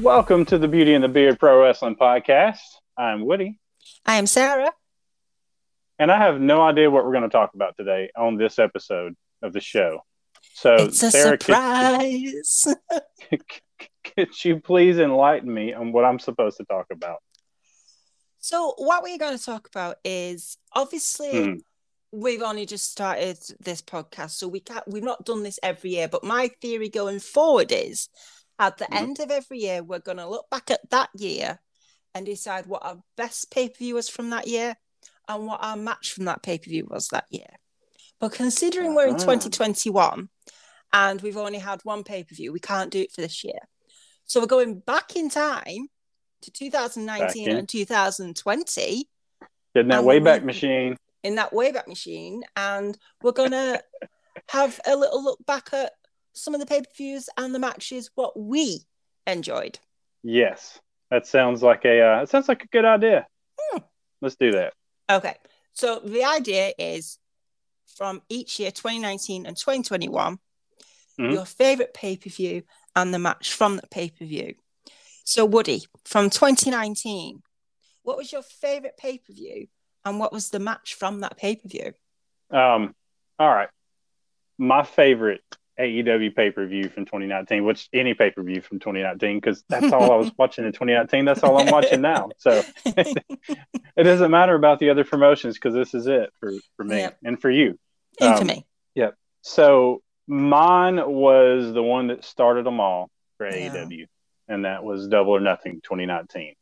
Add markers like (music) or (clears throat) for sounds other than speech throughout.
Welcome to the Beauty and the Beard Pro Wrestling Podcast. I'm Woody, I am Sarah. and I have no idea what we're going to talk about today on this episode of the show. So, it's a Sarah, could, surprise. (laughs) (laughs) could you please enlighten me on what I'm supposed to talk about? so, what we're going to talk about is obviously Hmm. we've only just started this podcast, so we can't. We've not done this every year. But my theory going forward is, at the Mhm. end of every year, we're going to look back at that year and decide what our best pay per view was from that year and what our match from that pay per view was that year. But considering we're in Ah. 2021 and we've only had one pay per view, we can't do it for this year. So we're going back in time to 2019 and 2020 In that Wayback Machine. in that Wayback Machine, and we're gonna (laughs) have a little look back at some of the pay per views and the matches what we enjoyed. Yes, that sounds like a. Uh, it sounds like a good idea. Hmm. Let's do that. Okay, so the idea is from each year, 2019 and 2021, Mhm. your favorite pay per view and the match from the pay per view. So, Woody, from 2019, what was your favorite pay per view and what was the match from that pay per view? Um, all right. My favorite AEW pay per view from 2019, which any pay per view from 2019, because that's all I was (laughs) watching in 2019. That's all I'm watching now. (laughs) So (laughs) it doesn't matter about the other promotions because this is it for, for me Yep. and for you. And um, Infamy. So mine was the one that started them all for Yeah. AEW, and that was Double or Nothing 2019.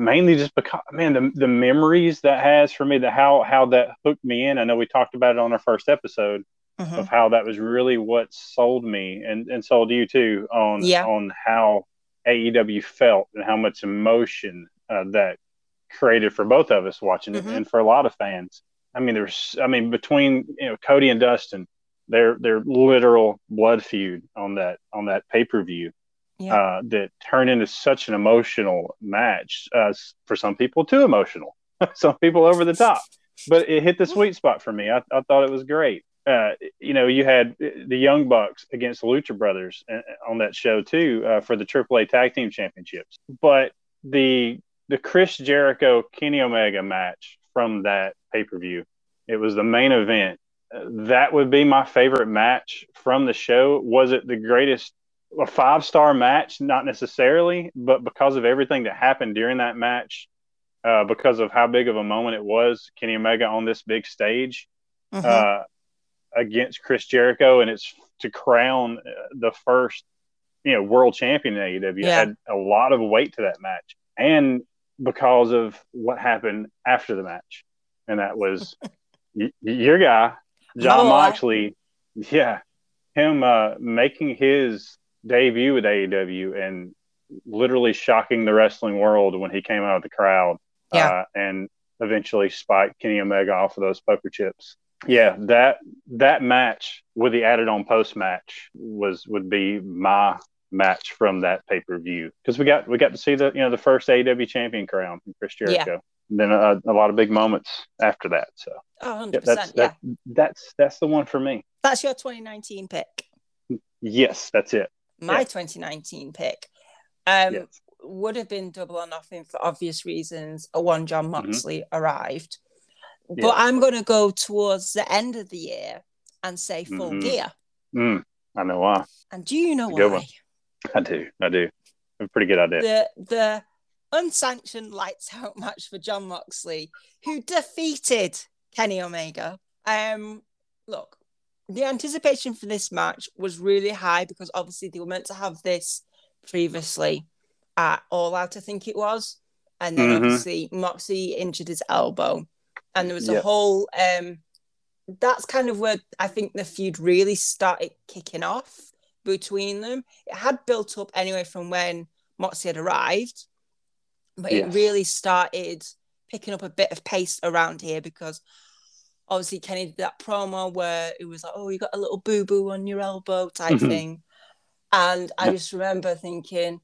Mainly just because, man, the, the memories that has for me, the how how that hooked me in. I know we talked about it on our first episode Mhm. of how that was really what sold me and, and sold you too on Yeah. on how AEW felt and how much emotion uh, that created for both of us watching it Mhm. and for a lot of fans. I mean, there's, I mean, between you know Cody and Dustin, their their literal blood feud on that on that pay per view Yeah. uh, that turned into such an emotional match. Uh, for some people, too emotional. (laughs) some people over the top, but it hit the sweet spot for me. I, I thought it was great. Uh, you know, you had the Young Bucks against the Lucha Brothers uh, on that show too uh, for the AAA Tag Team Championships. But the the Chris Jericho Kenny Omega match from that pay per view, it was the main event. Uh, that would be my favorite match from the show. Was it the greatest a five star match? Not necessarily, but because of everything that happened during that match, uh, because of how big of a moment it was, Kenny Omega on this big stage Mhm. Against Chris Jericho, and it's to crown uh, the first, you know, world champion in AEW. Yeah. Had a lot of weight to that match, and because of what happened after the match, and that was (laughs) y- your guy, John. Moxley. Yeah, him uh, making his debut with AEW and literally shocking the wrestling world when he came out of the crowd. Yeah. Uh, and eventually spiked Kenny Omega off of those poker chips. Yeah, that that match with the added on post match was would be my match from that pay per view because we got we got to see the you know the first AEW champion crown from Chris Yeah. Jericho. And then a, a lot of big moments after that. So Oh, 100%. yeah, that's yeah. that, that's that's the one for me. That's your 2019 pick. Yes, that's it. My Yeah. 2019 pick um, Yes. would have been double or nothing for obvious reasons. A one John Mm-hmm. Moxley arrived. Yeah. But I'm going to go towards the end of the year and say full Mhm. gear. Mm, I know why. And do you know It's a good why? I do. I do. A pretty good idea. The the unsanctioned lights (laughs) out match for John Moxley, who defeated Kenny Omega. Um, look, the anticipation for this match was really high because obviously they were meant to have this previously at All Out, I think it was, and then Mhm. obviously Moxley injured his elbow, and there was a whole. Um, that's kind of where I think the feud really started kicking off between them. It had built up anyway from when Moxley had arrived, but it really started picking up a bit of pace around here because obviously Kenny did that promo where it was like, "Oh, you got a little boo boo on your elbow" type Mhm. thing, and I Yeah. just remember thinking,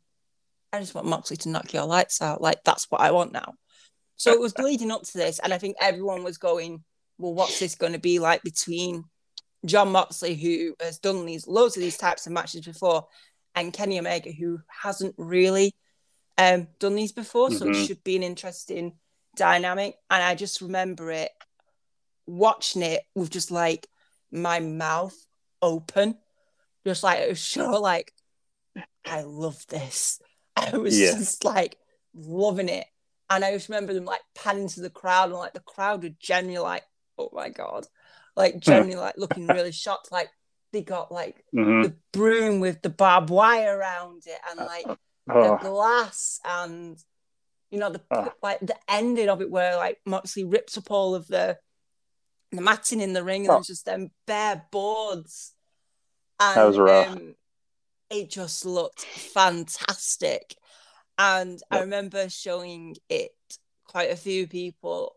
"I just want Moxley to knock your lights out. Like that's what I want now." So it was leading up to this, and I think everyone was going, "Well, what's this going to be like between John Moxley, who has done these loads of these types of matches before, and Kenny Omega, who hasn't really um, done these before, so it Mhm. should be an interesting dynamic. And I just remember it watching it with just like my mouth open, just like it was so like I love this. (laughs) I was Yeah. just like loving it. And I just remember them like panning to the crowd and like the crowd were genuinely like, oh my God. Like genuinely like looking really shocked. Like they got like hmm the broom with the barbed wire around it and like the Oh, glass and you know the Oh. like the ending of it where like Moxley rips up all of the the matting in the ring and Oh. there's just them bare boards. And That was rough. um, it just looked fantastic. And I remember showing it quite a few people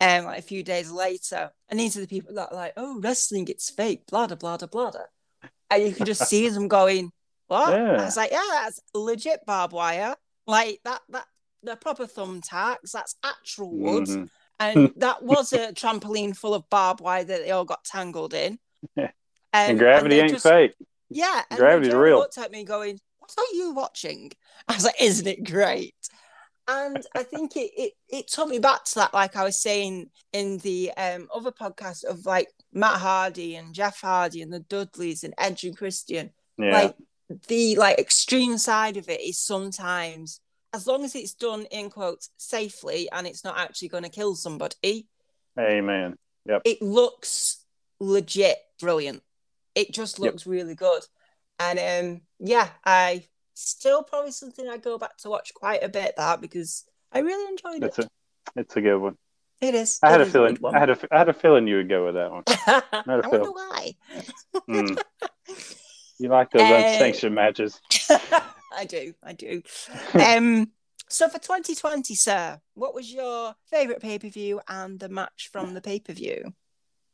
um like a few days later. And these are the people that are like, oh, wrestling it's fake, blah blah blah blah. And you could just see them going, What? (laughs) Yeah. I was like, Yeah, that's legit barbed wire. Like that that they're proper thumbtacks, that's actual wood. mhm. And (laughs) that was a trampoline full of barbed wire that they all got tangled in. Yeah. Um, and gravity they ain't just- fake. Yeah, and Gravity's real. looked at me going, "What are you watching?" (laughs) I was like, "Isn't it great?" And I think it it it took me back to that, like I was saying in the um, other podcast of like Matt Hardy and Jeff Hardy and the Dudleys and Edge and Christian. Yeah. Like the like extreme side of it is sometimes, as long as it's done in quotes safely and it's not actually going to kill somebody, Amen. Yep. It looks legit brilliant. It just Yep. looks really good. And um yeah, I still probably something I go back to watch quite a bit that because I really enjoyed It's it. a it's a good one. It is. I had a feeling. I had a I had a feeling you would go with that one. (laughs) I wonder why. Mm. (laughs) You like those Uh, unsanctioned matches? (laughs) I do, I do. Um so for 2020, sir, what was your favorite pay-per-view and the match from the pay-per-view?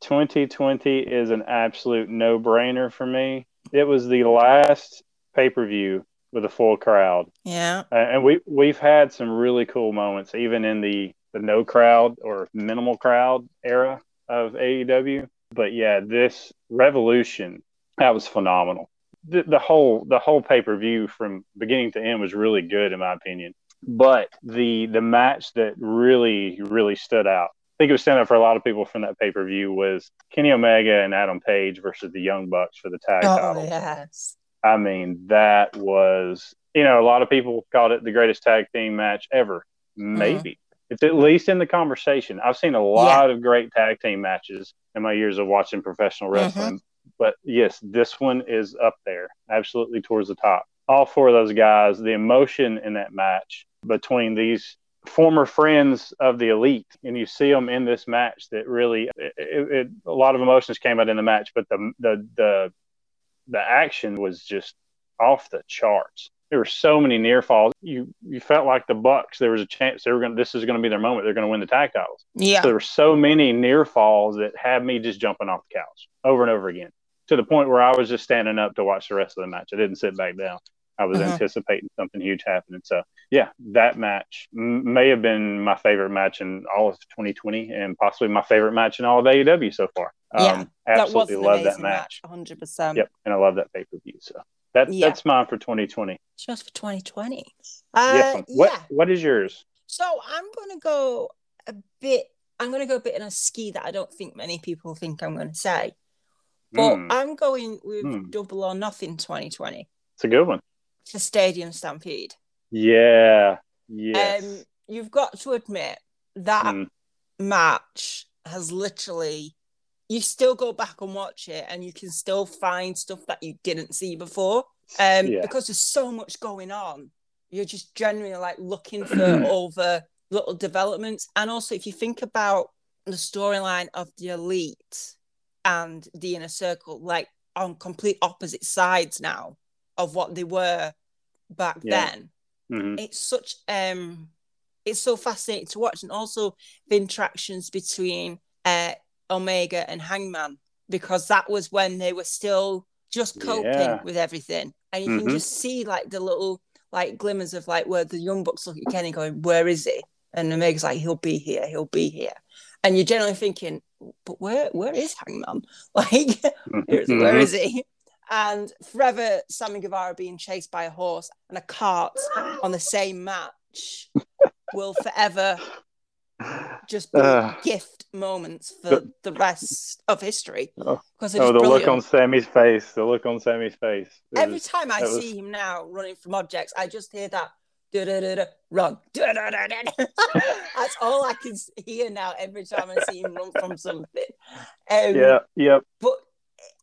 2020 is an absolute no brainer for me. It was the last pay per view with a full crowd, Yeah. And we we've had some really cool moments, even in the the no crowd or minimal crowd era of AEW. But yeah, this Revolution that was phenomenal. The, the whole the whole pay per view from beginning to end was really good in my opinion. But the the match that really really stood out think it was stand up for a lot of people from that pay per view was Kenny Omega and Adam Page versus the Young Bucks for the tag Oh titles. yes. I mean, that was you know a lot of people called it the greatest tag team match ever. Mm-hmm. Maybe it's at least in the conversation. I've seen a lot of great tag team matches in my years of watching professional mm-hmm. wrestling, but yes, this one is up there, absolutely towards the top. All four of those guys, the emotion in that match between these former friends of the elite and you see them in this match that really it, it, it, a lot of emotions came out in the match but the the the the action was just off the charts. There were so many near falls. You you felt like the bucks there was a chance they were going this is going to be their moment. They're going to win the tag titles. Yeah. so there were so many near falls that had me just jumping off the couch over and over again to the point where i was just standing up to watch the rest of the match. I didn't sit back down I was Mhm. anticipating something huge happening. So, yeah, that match m- may have been my favorite match in all of 2020 and possibly my favorite match in all of AEW so far. Yeah, um, absolutely love that amazing match. 100%. Yep, and I love that pay per view. So that Yeah. that's mine for 2020. Just for 2020. Uh, yes. What yeah. What is yours? So I'm going to go a bit, I'm going to go a bit in a ski that I don't think many people think I'm going to say. But Mm, I'm going with Hmm. Double or Nothing 2020 it's a good one. For Stadium Stampede. Yeah. Yes. Um, you've got to admit that Mm, match has literally you still go back and watch it and you can still find stuff that you didn't see before um Yeah. because there's so much going on you're just generally like looking for (clears throat) all the little developments and also if you think about the storyline of the elite and the inner circle like on complete opposite sides now of what they were back Yeah. then mhm. it's such um it's so fascinating to watch and also the interactions between uh omega and hangman because that was when they were still just coping Yeah. with everything and you can Mhm. just see like the little like glimmers of like where the young bucks look at kenny going where is he and omega's like he'll be here he'll be here and you're generally thinking but where where is hangman (laughs) like where is, (laughs) where is he And forever, Sammy Guevara being chased by a horse and a cart on the same match will forever just be Uh. gift moments for the rest of history. Oh. Because Oh, the look on Sammy's face. The look on Sammy's face. Every was- time I that was- see him now running from objects, I just hear that "Da-da-da-da, run. Da-da-da-da-da." (laughs) That's all I can hear now every time I see him run from something. Um, Yeah. Yep. But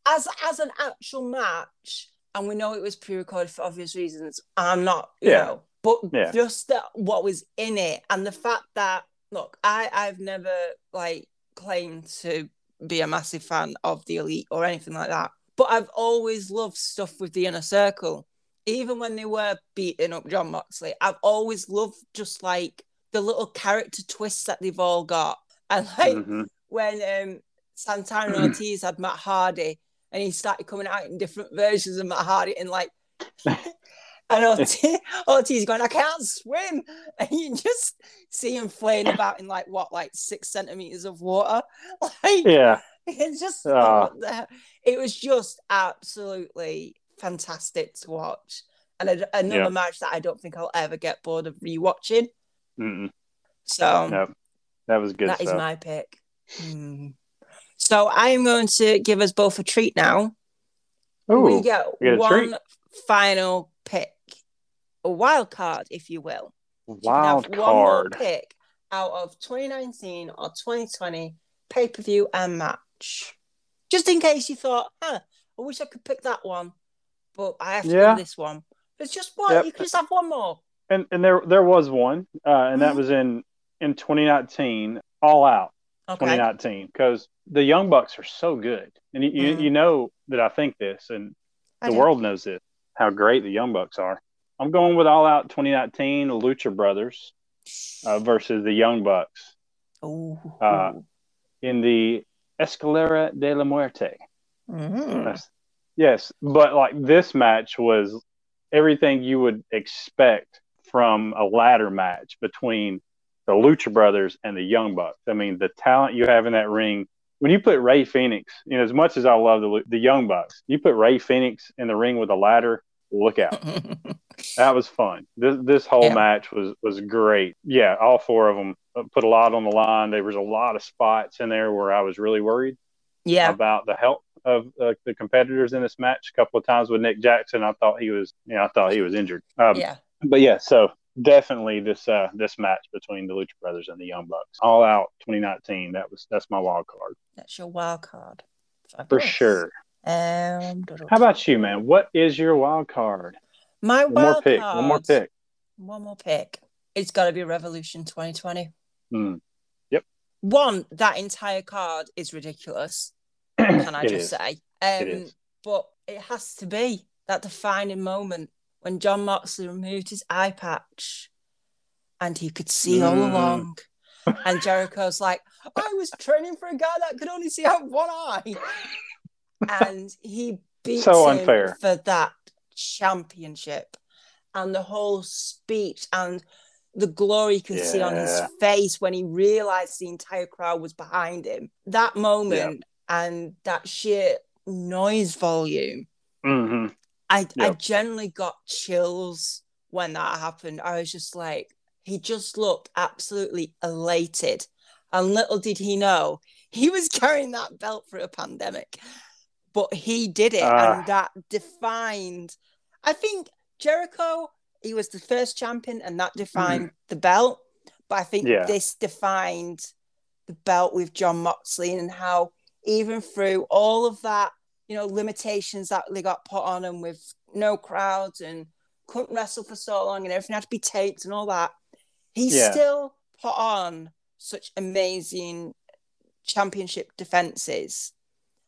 as as an actual match, and we know it was pre-recorded for obvious reasons. I'm not, you Yeah. know, but Yeah. just that what was in it and the fact that look, I I've never like claimed to be a massive fan of the elite or anything like that, but I've always loved stuff with the inner circle. Even when they were beating up John Moxley, I've always loved just like the little character twists that they've all got. (laughs) And like Mhm. when um, Santana (clears throat) Ortiz had Matt Hardy and he started coming out in different versions of Matt Hardy and like (laughs) and Ortiz, (laughs) Ortiz going, I can't swim. (laughs) And you just see him flaying about in like what, like six centimeters of water. Like Yeah. it's just Ah. the- it was just absolutely fantastic to watch. And a, another Yeah. match that I don't think I'll ever get bored of rewatching. Mm-mm. So Yep. That was good that is stuff. my pick. Hmm. So I am going to give us both a treat now. Ooh, we get get one treat. final pick, a wild card, if you will. You wild more card. pick out of 2019 or 2020 pay per view and match. Just in case you thought, huh, I wish I could pick that one, but I have to Yeah. do this one. It's just one. Yep. You can just have one more. And and there there was one, uh, and that Mhm. was in in 2019, All Out Okay. 2019, because the Young Bucks are so good, and you, you Mhm. you know that I think this, and I the do. world knows this how great the Young Bucks are. I'm going with All Out 2019, the Lucha Brothers uh, versus the Young Bucks uh, in the Escalera de la Muerte. Mhm. That's- Yes, but like this match was everything you would expect from a ladder match between the Lucha Brothers and the Young Bucks. I mean, the talent you have in that ring. When you put Rey Fénix, you know, as much as I love the the Young Bucks, you put Rey Fénix in the ring with a ladder. Look out! (laughs) That was fun. This this whole Yeah. match was was great. Yeah, all four of them put a lot on the line. There was a lot of spots in there where I was really worried yeah. about the health of uh, the competitors in this match. A couple of times with Nick Jackson, I thought he was, you know, I thought he was injured. Um, Yeah. But yeah, so definitely this uh, this match between the Lucha Brothers and the Young Bucks, all out 2019. That was that's my wild card That's your wild card. for sure. Um, How about you, man? What is your wild card? my One more wild pick. card? One more pick. One more pick. It's got to be Revolution 2020. Yep. One, that entire card is ridiculous. (clears throat) Can I It just is. say? Um, is. but it has to be that defining moment when John Moxley removed his eye patch, and he could see all Mm. along. And Jericho's like, I was training for a guy that could only see out one eye. And he beats So him unfair. for that championship. And the whole speech and the glory you can see on his face when he realized the entire crowd was behind him. That moment and that sheer noise volume. hmm I, I generally got chills when that happened. I was just like, he just looked absolutely elated. And little did he know, he was carrying that belt through a pandemic. But he did it, Ah. and that defined. I think Jericho, he was the first champion, and that defined the belt. But I think. Yeah. this defined the belt with John Moxley and how, even through all of that, you know, limitations that they got put on him with no crowds and couldn't wrestle for so long and everything had to be taped and all that, he Yeah. still put on such amazing championship defenses.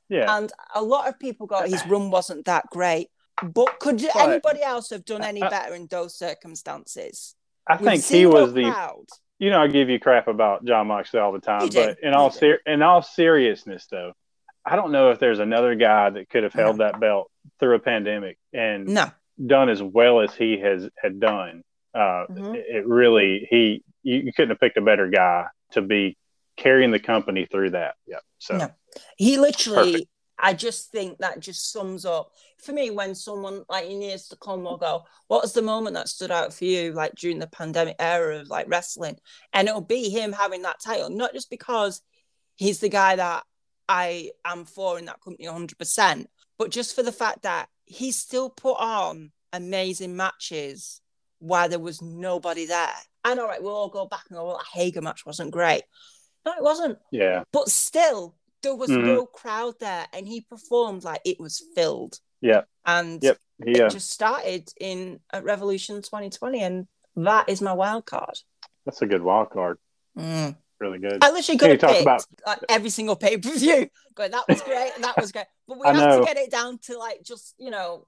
Yeah. And a lot of people got his run wasn't that great. But could But- anybody else have done any better in those circumstances? I think he was the crowd. you know, I give you crap about John Moxley all the time, but in all ser- in all seriousness, though, I don't know if there's another guy that could have held that belt through a pandemic and No. done as well as he has had done. Uh, Mhm. it, really he you, you couldn't have picked a better guy to be carrying the company through that. Yep. So No. He literally Perfect. I just think that just sums up for me when someone like in years to come will go, What was the moment that stood out for you, like during the pandemic era of like wrestling? And it'll be him having that title, not just because he's the guy that I am for in that company 100%, but just for the fact that he still put on amazing matches while there was nobody there. And all right, we'll all go back and go, Well, that Hager match wasn't great. No, it wasn't. Yeah. But still, there was mm-hmm. no crowd there, and he performed like it was filled. Yeah. And yep. yeah. it just started in at Revolution 2020, and that is my wild card. That's a good wild card. Mm. Really good. I literally could have picked about... like, every single pay per view. (laughs) Going, that was great, that was great. But we have to get it down to like just you know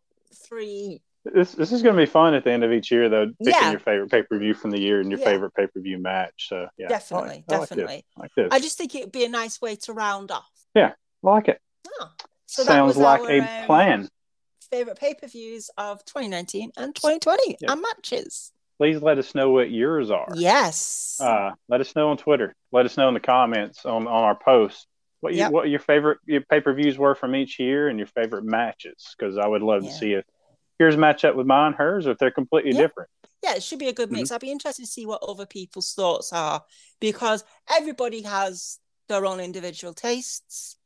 three this this is going to be fun at the end of each year, though. Picking yeah. your favorite pay per view from the year and your yeah. favorite pay per view match. So yeah, definitely, I like, definitely. I like, this. I just think it'd be a nice way to round off. Yeah, I like it. Oh, so Sounds like our, a um, plan. Favorite pay per views of 2019 and 2020 yeah. and matches. Please let us know what yours are. Yes. Uh, let us know on Twitter. Let us know in the comments on, on our post what you, yep. what your favorite your pay per views were from each year and your favorite matches because I would love yeah. to see if yours match up with mine, hers, or if they're completely yeah. different. Yeah, it should be a good mix. Mm-hmm. I'd be interested to see what other people's thoughts are because everybody has their own individual tastes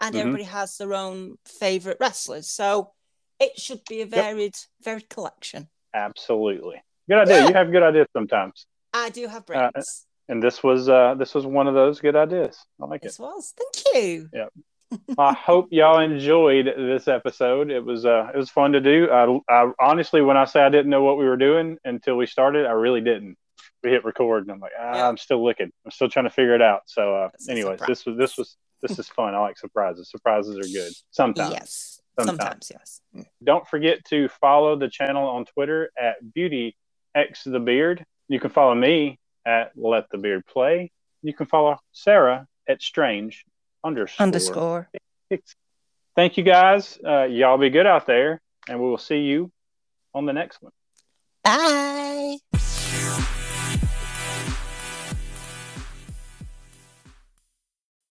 and mm-hmm. everybody has their own favorite wrestlers. So it should be a varied, yep. varied collection. Absolutely. Good idea. Yeah. You have good ideas sometimes. I do have brains. Uh, and this was uh this was one of those good ideas. I like this it. This was. Thank you. Yeah. I hope y'all enjoyed this episode. It was uh, it was fun to do. I, I, honestly, when I say I didn't know what we were doing until we started, I really didn't. We hit record, and I'm like, ah, yeah. I'm still looking. I'm still trying to figure it out. So, uh, anyways, this was this was this is fun. I like surprises. Surprises are good sometimes. Yes, sometimes, sometimes yes. Don't forget to follow the channel on Twitter at Beauty X the Beard. You can follow me at Let the Beard Play. You can follow Sarah at Strange underscore. Underscore. (laughs) Thank you guys. Uh, y'all be good out there, and we will see you on the next one. Bye.